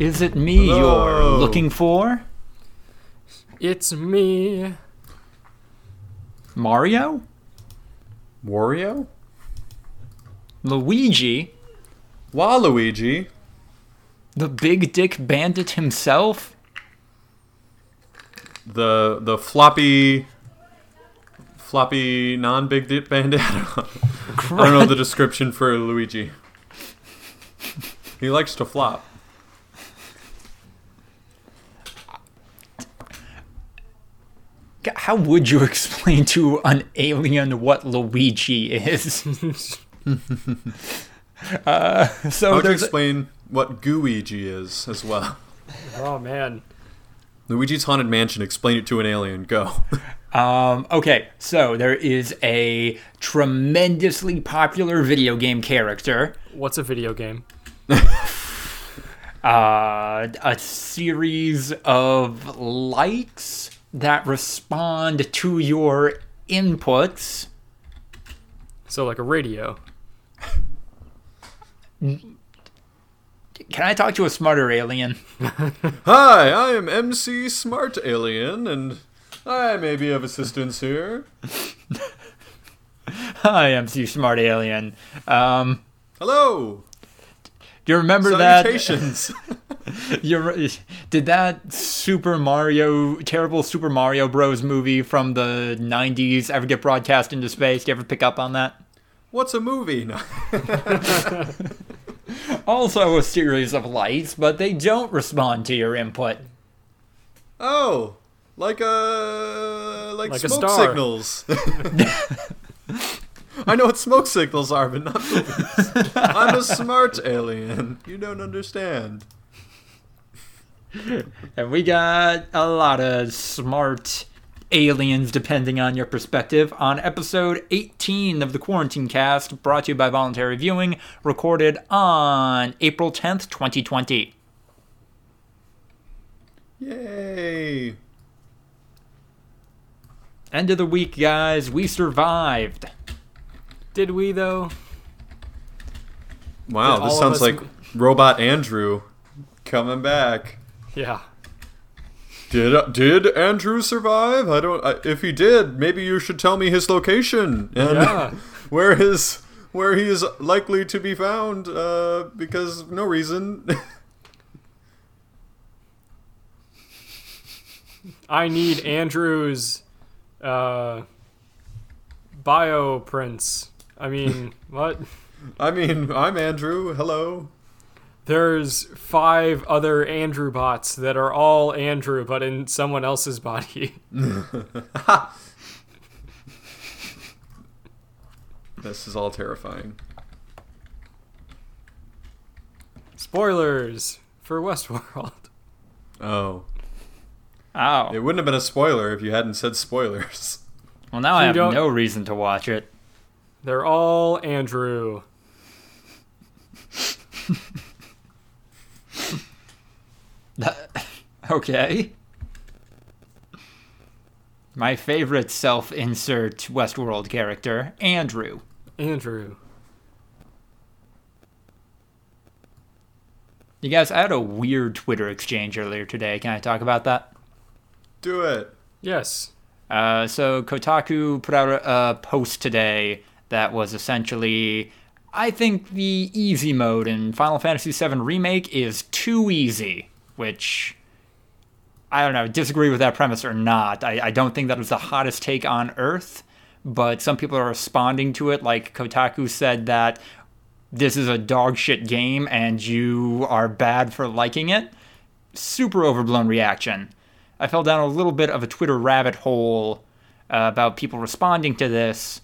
Is it me Hello. you're looking for? It's me. Mario? Wario? Luigi? Waluigi? The big dick bandit himself? The the floppy floppy non big dick bandit. I don't know- I don't know the description for Luigi. He likes to flop. How would you explain to an alien what Luigi is? uh, so How would you there's explain what Gooigi is as well? Oh man. Luigi's Haunted Mansion. Explain it to an alien. Go. Um, okay, so there is a tremendously popular video game character, What's a video game? uh, a series of lights that respond to your inputs. So like a radio. Can I talk to a smarter alien? Hi, I am MC Smart Alien, and I may be of assistance here. Hi, MC Smart Alien. Um, Hello. do you remember that? Salutations. You did that Super Mario, terrible Super Mario Bros. movie from the '90s ever get broadcast into space? Do you ever pick up on that? What's a movie? No. Also, a series of lights, but they don't respond to your input. Oh, like a like, Like a smoke star. signals. I know what smoke signals are, but not movies. I'm a smart alien. You don't understand. And we got a lot of smart aliens, depending on your perspective, on episode 18 of the Quarantine Cast, brought to you by Voluntary Viewing, recorded on April 10th, 2020. Yay! End of the week, guys. We survived. Did we though? Wow, Did this sounds us- like Robot Andrew coming back. Yeah. Did did Andrew survive? I don't. I, if he did, maybe you should tell me his location and Yeah. where his where he is likely to be found. Uh, because no reason. I need Andrew's uh bio prints. I mean, what? I mean, I'm Andrew. Hello. There's five other Andrew bots that are all Andrew but in someone else's body. This is all terrifying. Spoilers for Westworld. Oh, Oh. it wouldn't have been a spoiler if you hadn't said spoilers. Well, now I have don't- no reason to watch it. They're all Andrew. okay. My favorite self insert Westworld character, Andrew. Andrew. You guys, I had a weird Twitter exchange earlier today. Can I talk about that? Do it. Yes. Uh, so Kotaku put out a, a post today that was essentially, I think the easy mode in Final Fantasy VII Remake is too easy, which I don't know, disagree with that premise or not. I, I don't think that was the hottest take on Earth, but some people are responding to it. Like Kotaku said that this is a dog shit game and you are bad for liking it. Super overblown reaction. I fell down a little bit of a Twitter rabbit hole uh, about people responding to this.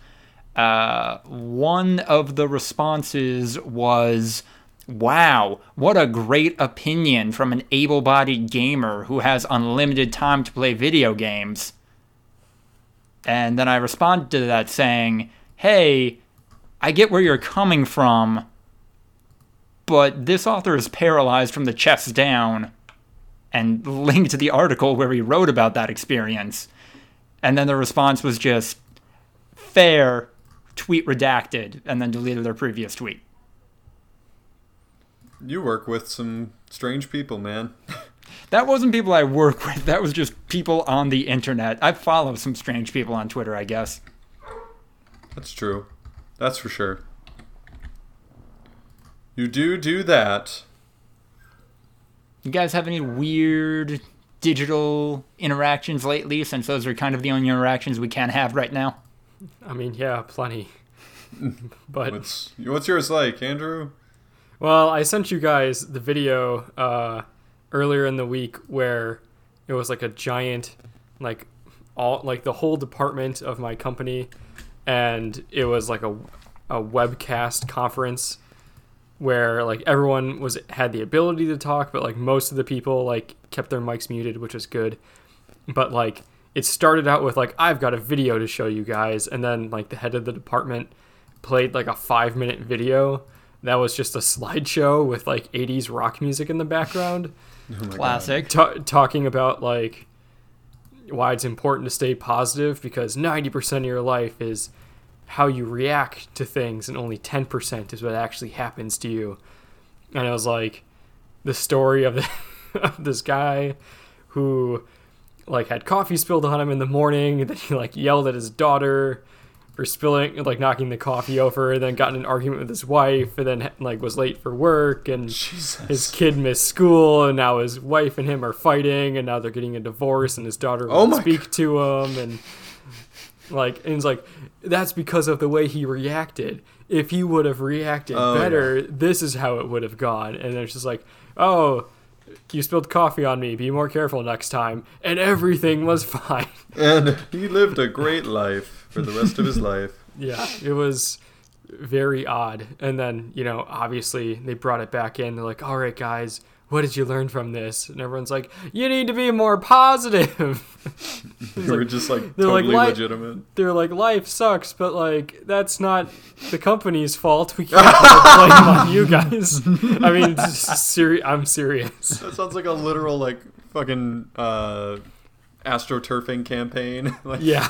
Uh, one of the responses was, Wow, what a great opinion from an able bodied gamer who has unlimited time to play video games. And then I responded to that saying, Hey, I get where you're coming from, but this author is paralyzed from the chest down and linked to the article where he wrote about that experience. And then the response was just fair, tweet redacted, and then deleted their previous tweet. You work with some Strange people, man. That wasn't people I work with. That was just people on the internet. I follow some strange people on Twitter, I guess. That's true. That's for sure. You do do that. You guys have any weird digital interactions lately since those are kind of the only interactions we can have right now? I mean, yeah, plenty. but What's what's yours like, Andrew? Well, I sent you guys the video uh, earlier in the week where it was like a giant, like all like the whole department of my company, and it was like a a webcast conference where like everyone was had the ability to talk, but like most of the people like kept their mics muted, which was good. But like it started out with like I've got a video to show you guys, and then like the head of the department played like a five minute video that was just a slideshow with like 80s rock music in the background Oh. Classic. ta talking about like why it's important to stay positive because 90% of your life is how you react to things and only 10% is what actually happens to you and it was like the story of, the, of this guy who like had coffee spilled on him in the morning and then he like yelled at his daughter for spilling like knocking the coffee over and then got in an argument with his wife and then like was late for work and Jesus. his kid missed school and now his wife and him are fighting and now they're getting a divorce and his daughter Oh won't my speak to him and like and it's like that's because of the way he reacted. If he would have reacted Oh, better this is how it would have gone. And it's just like oh you spilled coffee on me. Be more careful next time. And everything was fine. And he lived a great life for the rest of his life. yeah it was very odd. And then you know obviously they brought it back in. They're like all right guys what did you learn from this? And everyone's like you need to be more positive. You were just like they're like, totally "Li- legitimate. they're like life sucks but like that's not the company's fault. We can't blame on you guys. I mean seri- i'm serious. That sounds like a literal like fucking uh astroturfing campaign. like yeah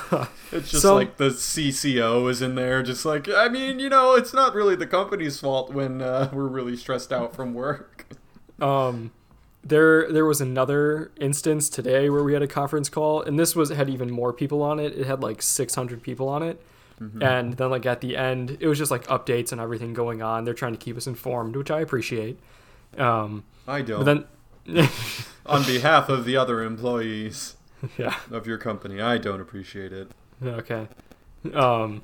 it's just So- like the CCO is in there just like I mean, you know, it's not really the company's fault when uh, we're really stressed out from work. Um, there there was another instance today where we had a conference call, and this was had even more people on it. It had like 600 people on it, and then like at the end, it was just like updates and everything going on. They're trying to keep us informed, which I appreciate. Um, I don't. but then, On behalf of the other employees yeah, of your company, I don't appreciate it. okay. Um,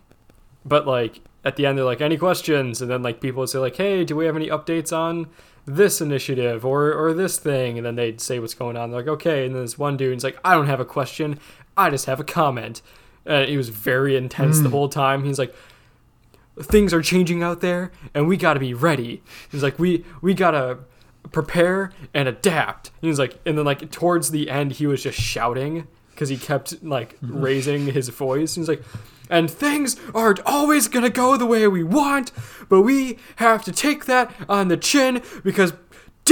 but like at the end, they're like, any questions? And then like people would say like, hey, do we have any updates on this initiative or or this thing? And then they'd say what's going on. They're like, okay. And then this one dude's like, I don't have a question. I just have a comment. And he was very intense the whole time. He's like, things are changing out there, and we got to be ready. He's like, we we gotta prepare and adapt. And He's like, and then like towards the end, he was just shouting because he kept like raising his voice. He's like, and things aren't always gonna go the way we want, but we have to take that on the chin because.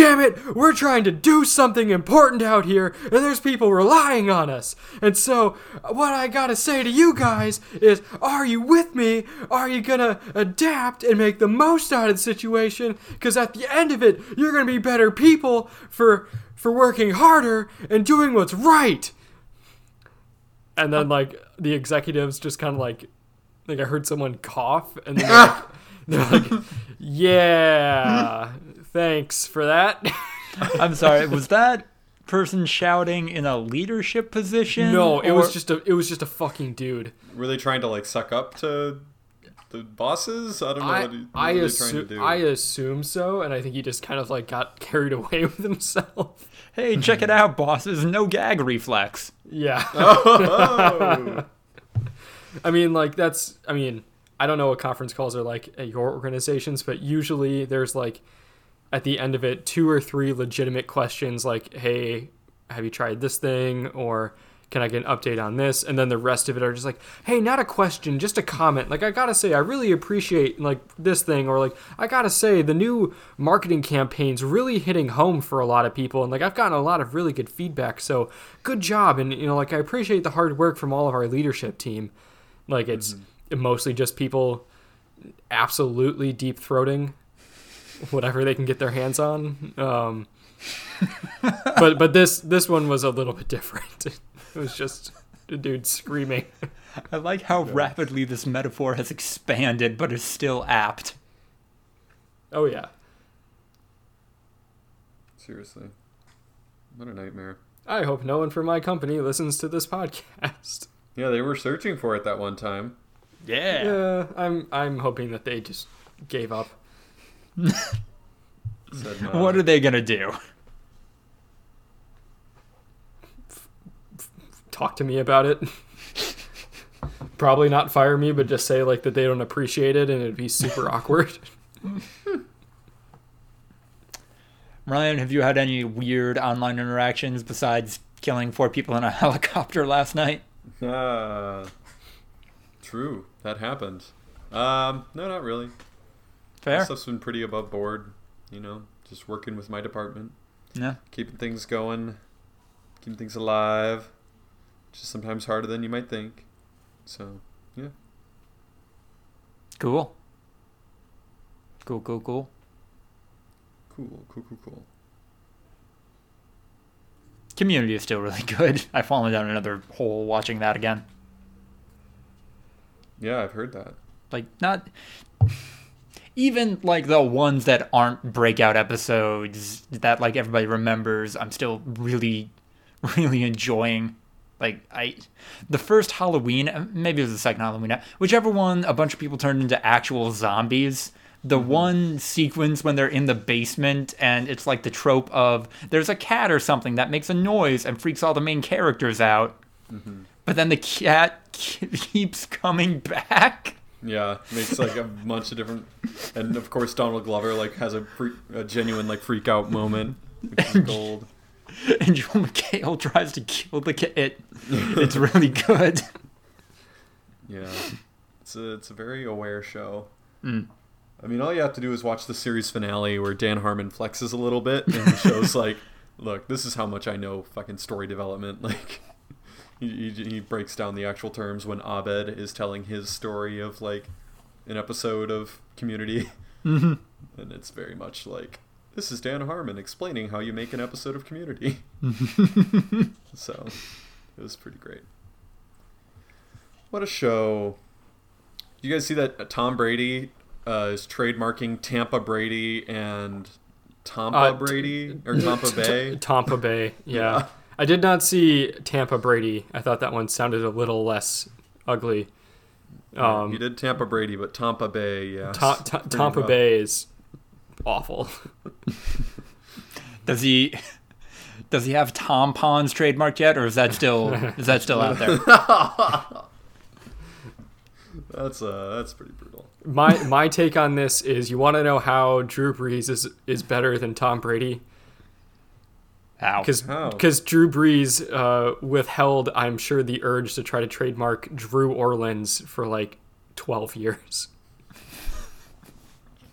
Damn it, we're trying to do something important out here, and there's people relying on us. And so, what I gotta say to you guys is are you with me? Are you gonna adapt and make the most out of the situation? Because at the end of it, you're gonna be better people for for working harder and doing what's right. And then like the executives just kind of like like I heard someone cough and then they're like, they're like yeah, thanks for that. I'm sorry, was that person shouting in a leadership position? no, it was just a it was just a fucking dude. Were they trying to like suck up to the bosses? I don't know I what, he- what I, were they trying to assume, do. I assume so, and I think he just kind of like got carried away with himself. Hey, check it out, bosses. No gag reflex. Yeah. oh. I mean, like that's. I mean, I don't know what conference calls are like at your organizations, but usually there's like at the end of it two or three legitimate questions, like, "Hey, have you tried this thing?" or "Can I get an update on this?" And then the rest of it are just like, "Hey, not a question, just a comment." Like, I gotta say, I really appreciate like this thing, or like, I gotta say, the new marketing campaign's really hitting home for a lot of people, and like, I've gotten a lot of really good feedback. So, good job, and you know, like, I appreciate the hard work from all of our leadership team. Like it's mm-hmm. mostly just people absolutely deep throating whatever they can get their hands on. Um, but but this this one was a little bit different. It was just a dude screaming. I like how rapidly this metaphor has expanded, but is still apt. Oh yeah. Seriously. What a nightmare. I hope no one from my company listens to this podcast. Yeah, they were searching for it that one time. Yeah. Yeah, I'm I'm hoping that they just gave up. Said, nah. What are they gonna do? Talk to me about it. Probably not fire me, but just say like that they don't appreciate it and it'd be super awkward. Ryan, have you had any weird online interactions besides killing four people in a helicopter last night? Ah, true. That happened. Um, no, not really. Fair. Stuff's been pretty above board. You know, just working with my department, Yeah. keeping things going, keeping things alive. Just sometimes harder than you might think. So, yeah. Cool. Cool, cool, cool. Cool, cool, cool, cool. Community is still really good. I've fallen down another hole watching that again. Yeah, I've heard that. Like, not. Even like the ones that aren't breakout episodes that like everybody remembers, I'm still really, really enjoying. Like I, the first Halloween, uh, maybe it was the second Halloween, uh, whichever one, a bunch of people turned into actual zombies. The one sequence when they're in the basement and it's like the trope of there's a cat or something that makes a noise and freaks all the main characters out, but then the cat keeps coming back. Yeah, makes like a bunch of different, and of course Donald Glover like has a, freak, a genuine like freak out moment, which is gold. and Joel McHale tries to kill the. It, it's really good. Yeah, it's a it's a very aware show. Mm. I mean, all you have to do is watch the series finale where Dan Harmon flexes a little bit and shows like, look, this is how much I know fucking story development. Like, he, he, he breaks down the actual terms when Abed is telling his story of like an episode of Community, Mhm. and it's very much like this is Dan Harmon explaining how you make an episode of Community. so, it was pretty great. What a show! You guys see that Tom Brady uh, is trademarking Tampa Brady and Tampa Uh, Brady or Tampa Bay? Tampa Bay. Yeah. Yeah. I did not see Tampa Brady. I thought that one sounded a little less ugly. Um, you did Tampa Brady, but Tampa Bay, yeah. Ta- Ta- Tampa Bay is awful. Does he? Does he have Tom Pond's trademark yet, or is that still is that still out there? That's uh, that's pretty brutal. My my take on this is you want to know how Drew Brees is is better than Tom Brady How? because How? Drew Brees uh, withheld I'm sure the urge to try to trademark Drew Orleans for like 12 years.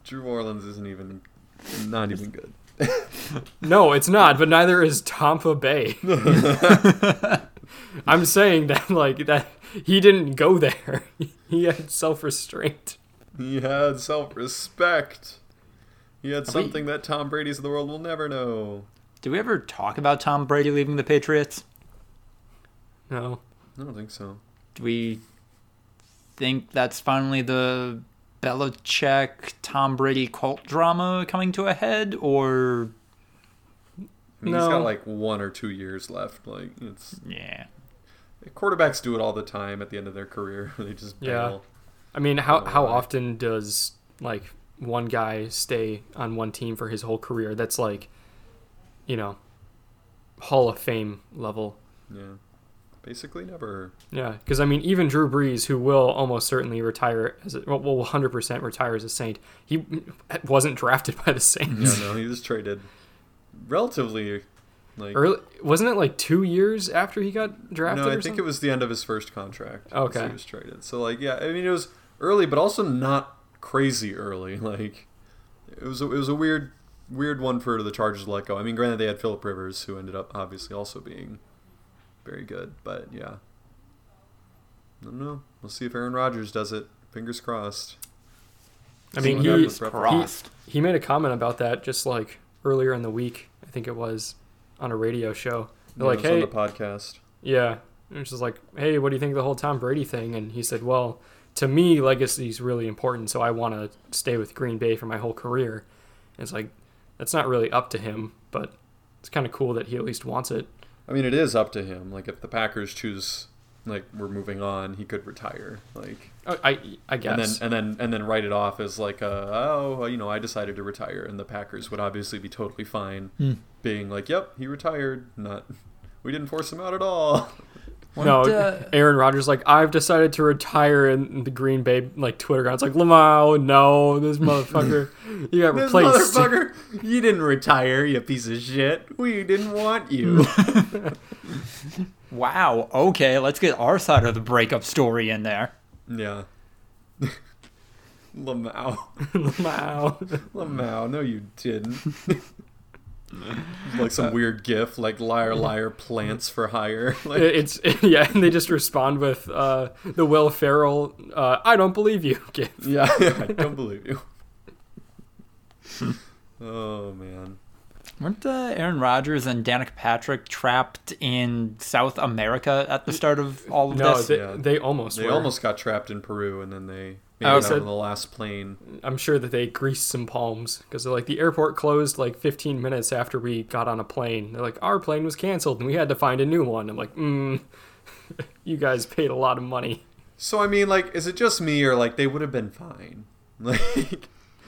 Drew Orleans isn't even, not even good. No, it's not, but neither is Tampa Bay. I'm saying that like that he didn't go there. He had self-restraint. He had self-respect. He had something that Tom Brady's of the world will never know. Did we ever talk about Tom Brady leaving the Patriots? No. I don't think so. Do we think that's finally the Belichick Tom Brady cult drama coming to a head, or I mean, He's got like one or two years left. Like it's yeah? quarterbacks do it all the time at the end of their career. they just Yeah. bail. I mean, how how right. often does like one guy stay on one team for his whole career? That's like, you know, Hall of Fame level. Yeah. Basically never. Yeah, because I mean, even Drew Brees, who will almost certainly retire as a, well, 100% retire as a Saint, he wasn't drafted by the Saints. Yeah, no, he was traded relatively like Early, wasn't it like two years after he got drafted? No, I think something? it was the end of his first contract. Okay. he was traded. So like, yeah, I mean, it was early, but also not crazy early. Like, it was a, it was a weird weird one for the Chargers to let go. I mean, granted, they had Philip Rivers, who ended up obviously also being very good, but yeah, I don't know. We'll see if Aaron Rodgers does it. Fingers crossed. I mean, he happens with Brett Favre. Crossed. he made a comment about that just like earlier in the week. I think it was on a radio show. They're Yeah, like, it's on hey, the podcast. yeah. And it's just like, hey, what do you think of the whole Tom Brady thing? And he said, well, to me, legacy is really important, so I want to stay with Green Bay for my whole career. And it's like, that's not really up to him, but it's kind of cool that he at least wants it. I mean, it is up to him. Like, if the Packers choose, like, we're moving on, he could retire. Like, I, I, I guess. and then and then and then write it off as like, uh, oh, you know, I decided to retire, and the Packers would obviously be totally fine, Hmm. being like, yep, he retired. Not, we didn't force him out at all. No, uh, Aaron Rodgers like I've decided to retire, in the Green Bay like Twitter account's like Lamau, no, this motherfucker, you got This replaced. motherfucker, you didn't retire, you piece of shit. We didn't want you. Wow. Okay, let's get our side of the breakup story in there. yeah. Lamau. Lamau. Lamau, no, you didn't. like some weird gif, like liar, liar, plants for hire. Like, It's yeah, and they just respond with uh, the Will Ferrell. Uh, I don't believe you. gif. yeah, I don't believe you. oh man. Weren't uh, Aaron Rodgers and Danica Patrick trapped in South America at the start of all of No, this? they, Yeah. they almost They were. almost got trapped in Peru, and then they made Oh, it so- on the last plane. I'm sure that they greased some palms because they're like the airport closed like 15 minutes after we got on a plane. They're like our plane was canceled and we had to find a new one. I'm like, mm, you guys paid a lot of money. So I mean, like, is it just me, or like they would have been fine? Like,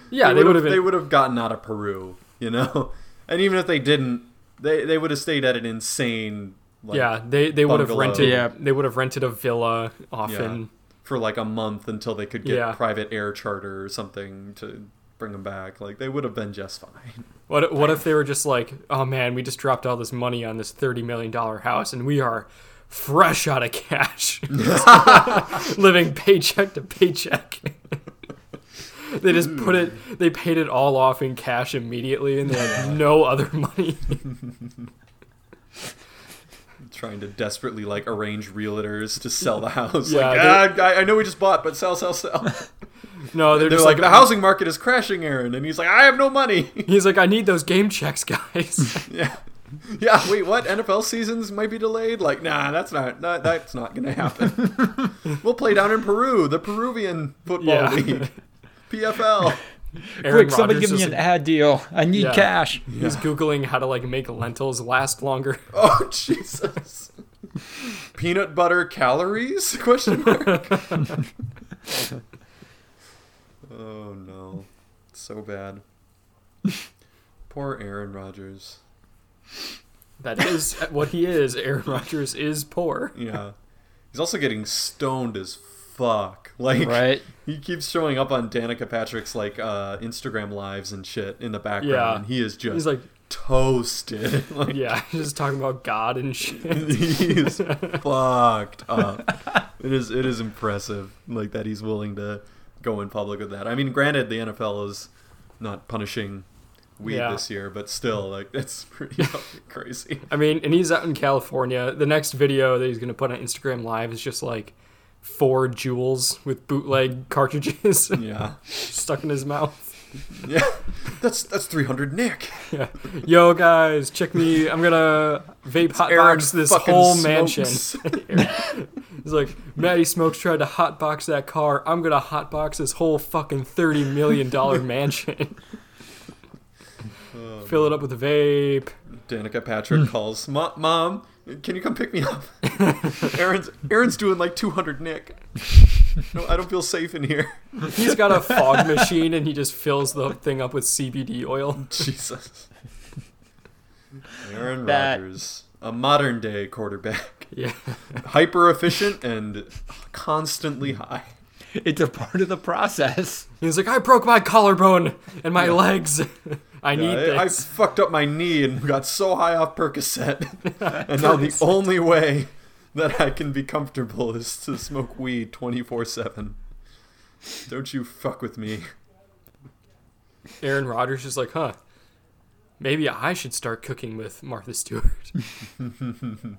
Yeah, they would have They would have gotten out of Peru, you know. And even if they didn't, they they would have stayed at an insane. Like, yeah, they they would have rented. Yeah. They would have rented a villa often. For like a month until they could get Yeah. private air charter or something to bring them back. Like they would have been just fine. What what if they were just like, oh man, we just dropped all this money on this thirty million dollar house and we are fresh out of cash, living paycheck to paycheck. they just put it, they paid it all off in cash immediately, and they had no other money. Trying to desperately like arrange realtors to sell the house. Yeah, like, ah, I, I know we just bought, but sell, sell, sell. No, they're, They're just like, like, the housing market is crashing, Aaron, and he's like, I have no money. He's like, I need those game checks, guys. yeah. Yeah, wait, what? NFL seasons might be delayed? Like, nah, that's not that, that's not gonna happen. we'll play down in Peru, the Peruvian football Yeah. league. PFL. Aaron Quick, somebody Rodgers give me is- an ad deal. I need Yeah. cash. He's googling how to like make lentils last longer. Oh Jesus. Peanut butter calories? Question mark. oh no. So bad. Poor Aaron Rodgers. That is what he is. Aaron Rodgers is poor. Yeah. He's also getting stoned as fuck. Like Right? he keeps showing up on Danica Patrick's like uh Instagram lives and shit in the background Yeah. and he is just He's like, toasted. like yeah, just talking about God and shit. he's fucked up. It is it is impressive like that he's willing to go in public with that. I mean, granted the NFL is not punishing weed Yeah. this year, but still like it's pretty crazy. I mean, and he's out in California. The next video that he's gonna put on Instagram Live is just like four Juuls with bootleg cartridges Yeah. stuck in his mouth. Yeah. That's that's 300 Nick. Yeah. Yo guys, check me. I'm gonna vape hotbox this whole smokes. mansion. He's like, Maddie Smokes tried to hotbox that car. I'm gonna hotbox this whole fucking thirty million dollar mansion. Oh, Fill it up with a vape. Danica Patrick calls, "Mom, can you come pick me up?" Aaron's Aaron's doing like 200 Nick. No, I don't feel safe in here. He's got a fog machine and he just fills the thing up with CBD oil. Jesus. Aaron That- Rodgers, a modern day quarterback, Yeah. hyper efficient and constantly high. It's a part of the process. He's like, I broke my collarbone and my legs. I need Yeah, I, I this. fucked up my knee and got so high off Percocet, and now the only way that I can be comfortable is to smoke weed 24 seven. Don't you fuck with me. Aaron Rodgers is like, huh? Maybe I should start cooking with Martha Stewart. Do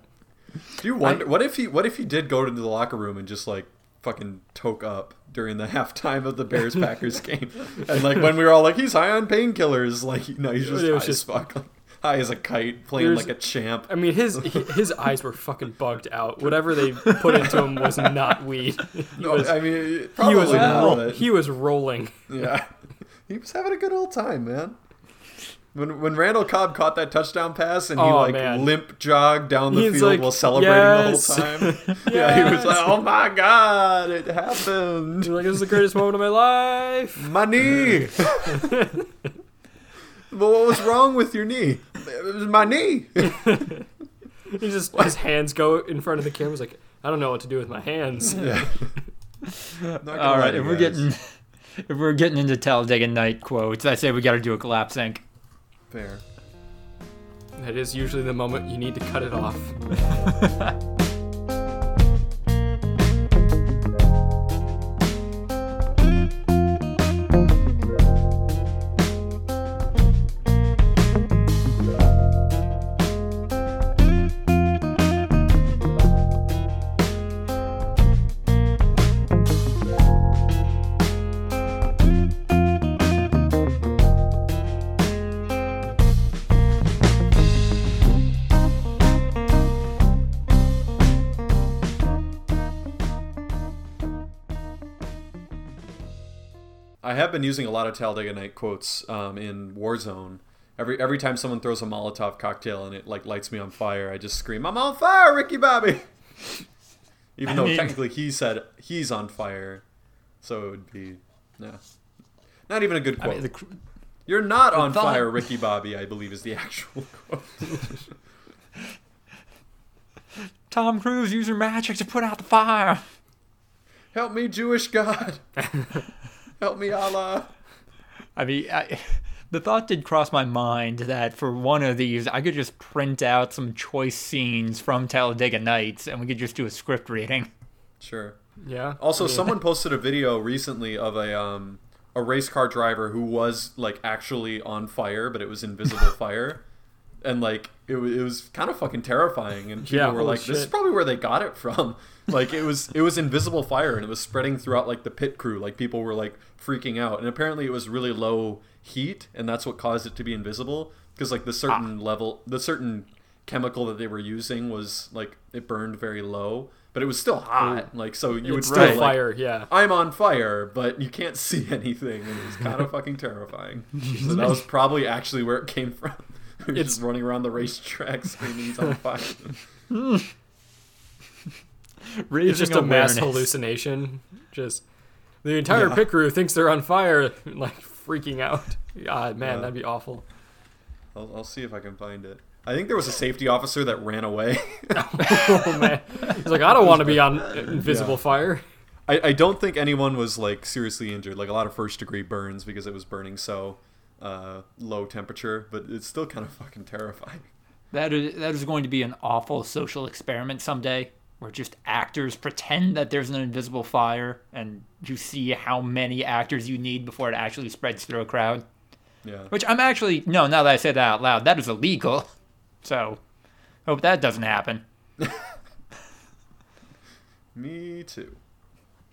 you wonder what if he what if he did go to the locker room and just like fucking toke up during the halftime of the Bears Packers game, and like when we were all like, he's high on painkillers, like no, he's just high was as fuck, like, high as a kite, playing There's- like a champ. I mean, his his eyes were fucking bugged out. Whatever they put into him was not weed. No, was, I mean, he was he was rolling. Yeah, he was having a good old time, man. When when Randall Cobb caught that touchdown pass and he Oh, like man. limp jogged down the He's field like, while celebrating "Yes." the whole time. Yeah, he was like, "Oh my god, it He happened! was like, "This is the greatest moment of my life." My knee." but what was wrong with your knee? It was my knee. He just his hands go in front of the camera. He's like, "I don't know what to do with my hands." yeah. Not gonna All lie right, to if you we're getting if we're getting into Talladega Night quotes, I say we got to do a collapse sync. Fair. That is usually the moment you need to cut it off. I have been using a lot of Talladega Night quotes um, in Warzone. Every every time someone throws a Molotov cocktail and it like lights me on fire, I just scream, "I'm on fire, Ricky Bobby!" Even I though mean- technically he said he's on fire, so it would be no, not even a good I quote. mean, the, You're not on thought- fire, Ricky Bobby. I believe is the actual quote. Tom Cruise using magic to put out the fire. Help me, Jewish God. Help me, Allah. I mean, I, the thought did cross my mind that for one of these, I could just print out some choice scenes from Talladega Nights, and we could just do a script reading. Sure. Yeah. Also, I mean, someone posted a video recently of a um a race car driver who was like actually on fire, but it was invisible fire, and like it, wa- it was kind of fucking terrifying. And people Yeah, were like, "This is probably where they got it from." Like it was it was invisible fire, and it was spreading throughout like the pit crew. Like people were like freaking out, and apparently it was really low heat, and that's what caused it to be invisible. Because like the certain ah. level, the certain chemical that they were using was like it burned very low, but it was still hot. Like so, you would still still like, fire. Yeah. I'm on fire, but you can't see anything, and it was kind of fucking terrifying. So that was probably actually where it came from. He It's- just running around the racetrack screaming he's on fire. Hmm. Raising It's just a mass awareness. hallucination. Just the entire Yeah. pit crew thinks they're on fire, like freaking out. God, man, Yeah. that'd be awful. I'll, I'll see if I can find it. I think there was a safety officer that ran away. oh man, he's like, I don't want to be on invisible Yeah. fire. I, I don't think anyone was like seriously injured, like a lot of first degree burns because it was burning so uh, low temperature, but it's still kind of fucking terrifying. That is, that is going to be an awful social experiment someday, where just actors pretend that there's an invisible fire, and you see how many actors you need before it actually spreads through a crowd. Yeah. Which I'm actually no. Now that I said that out loud, that is illegal. So, hope that doesn't happen. Me too.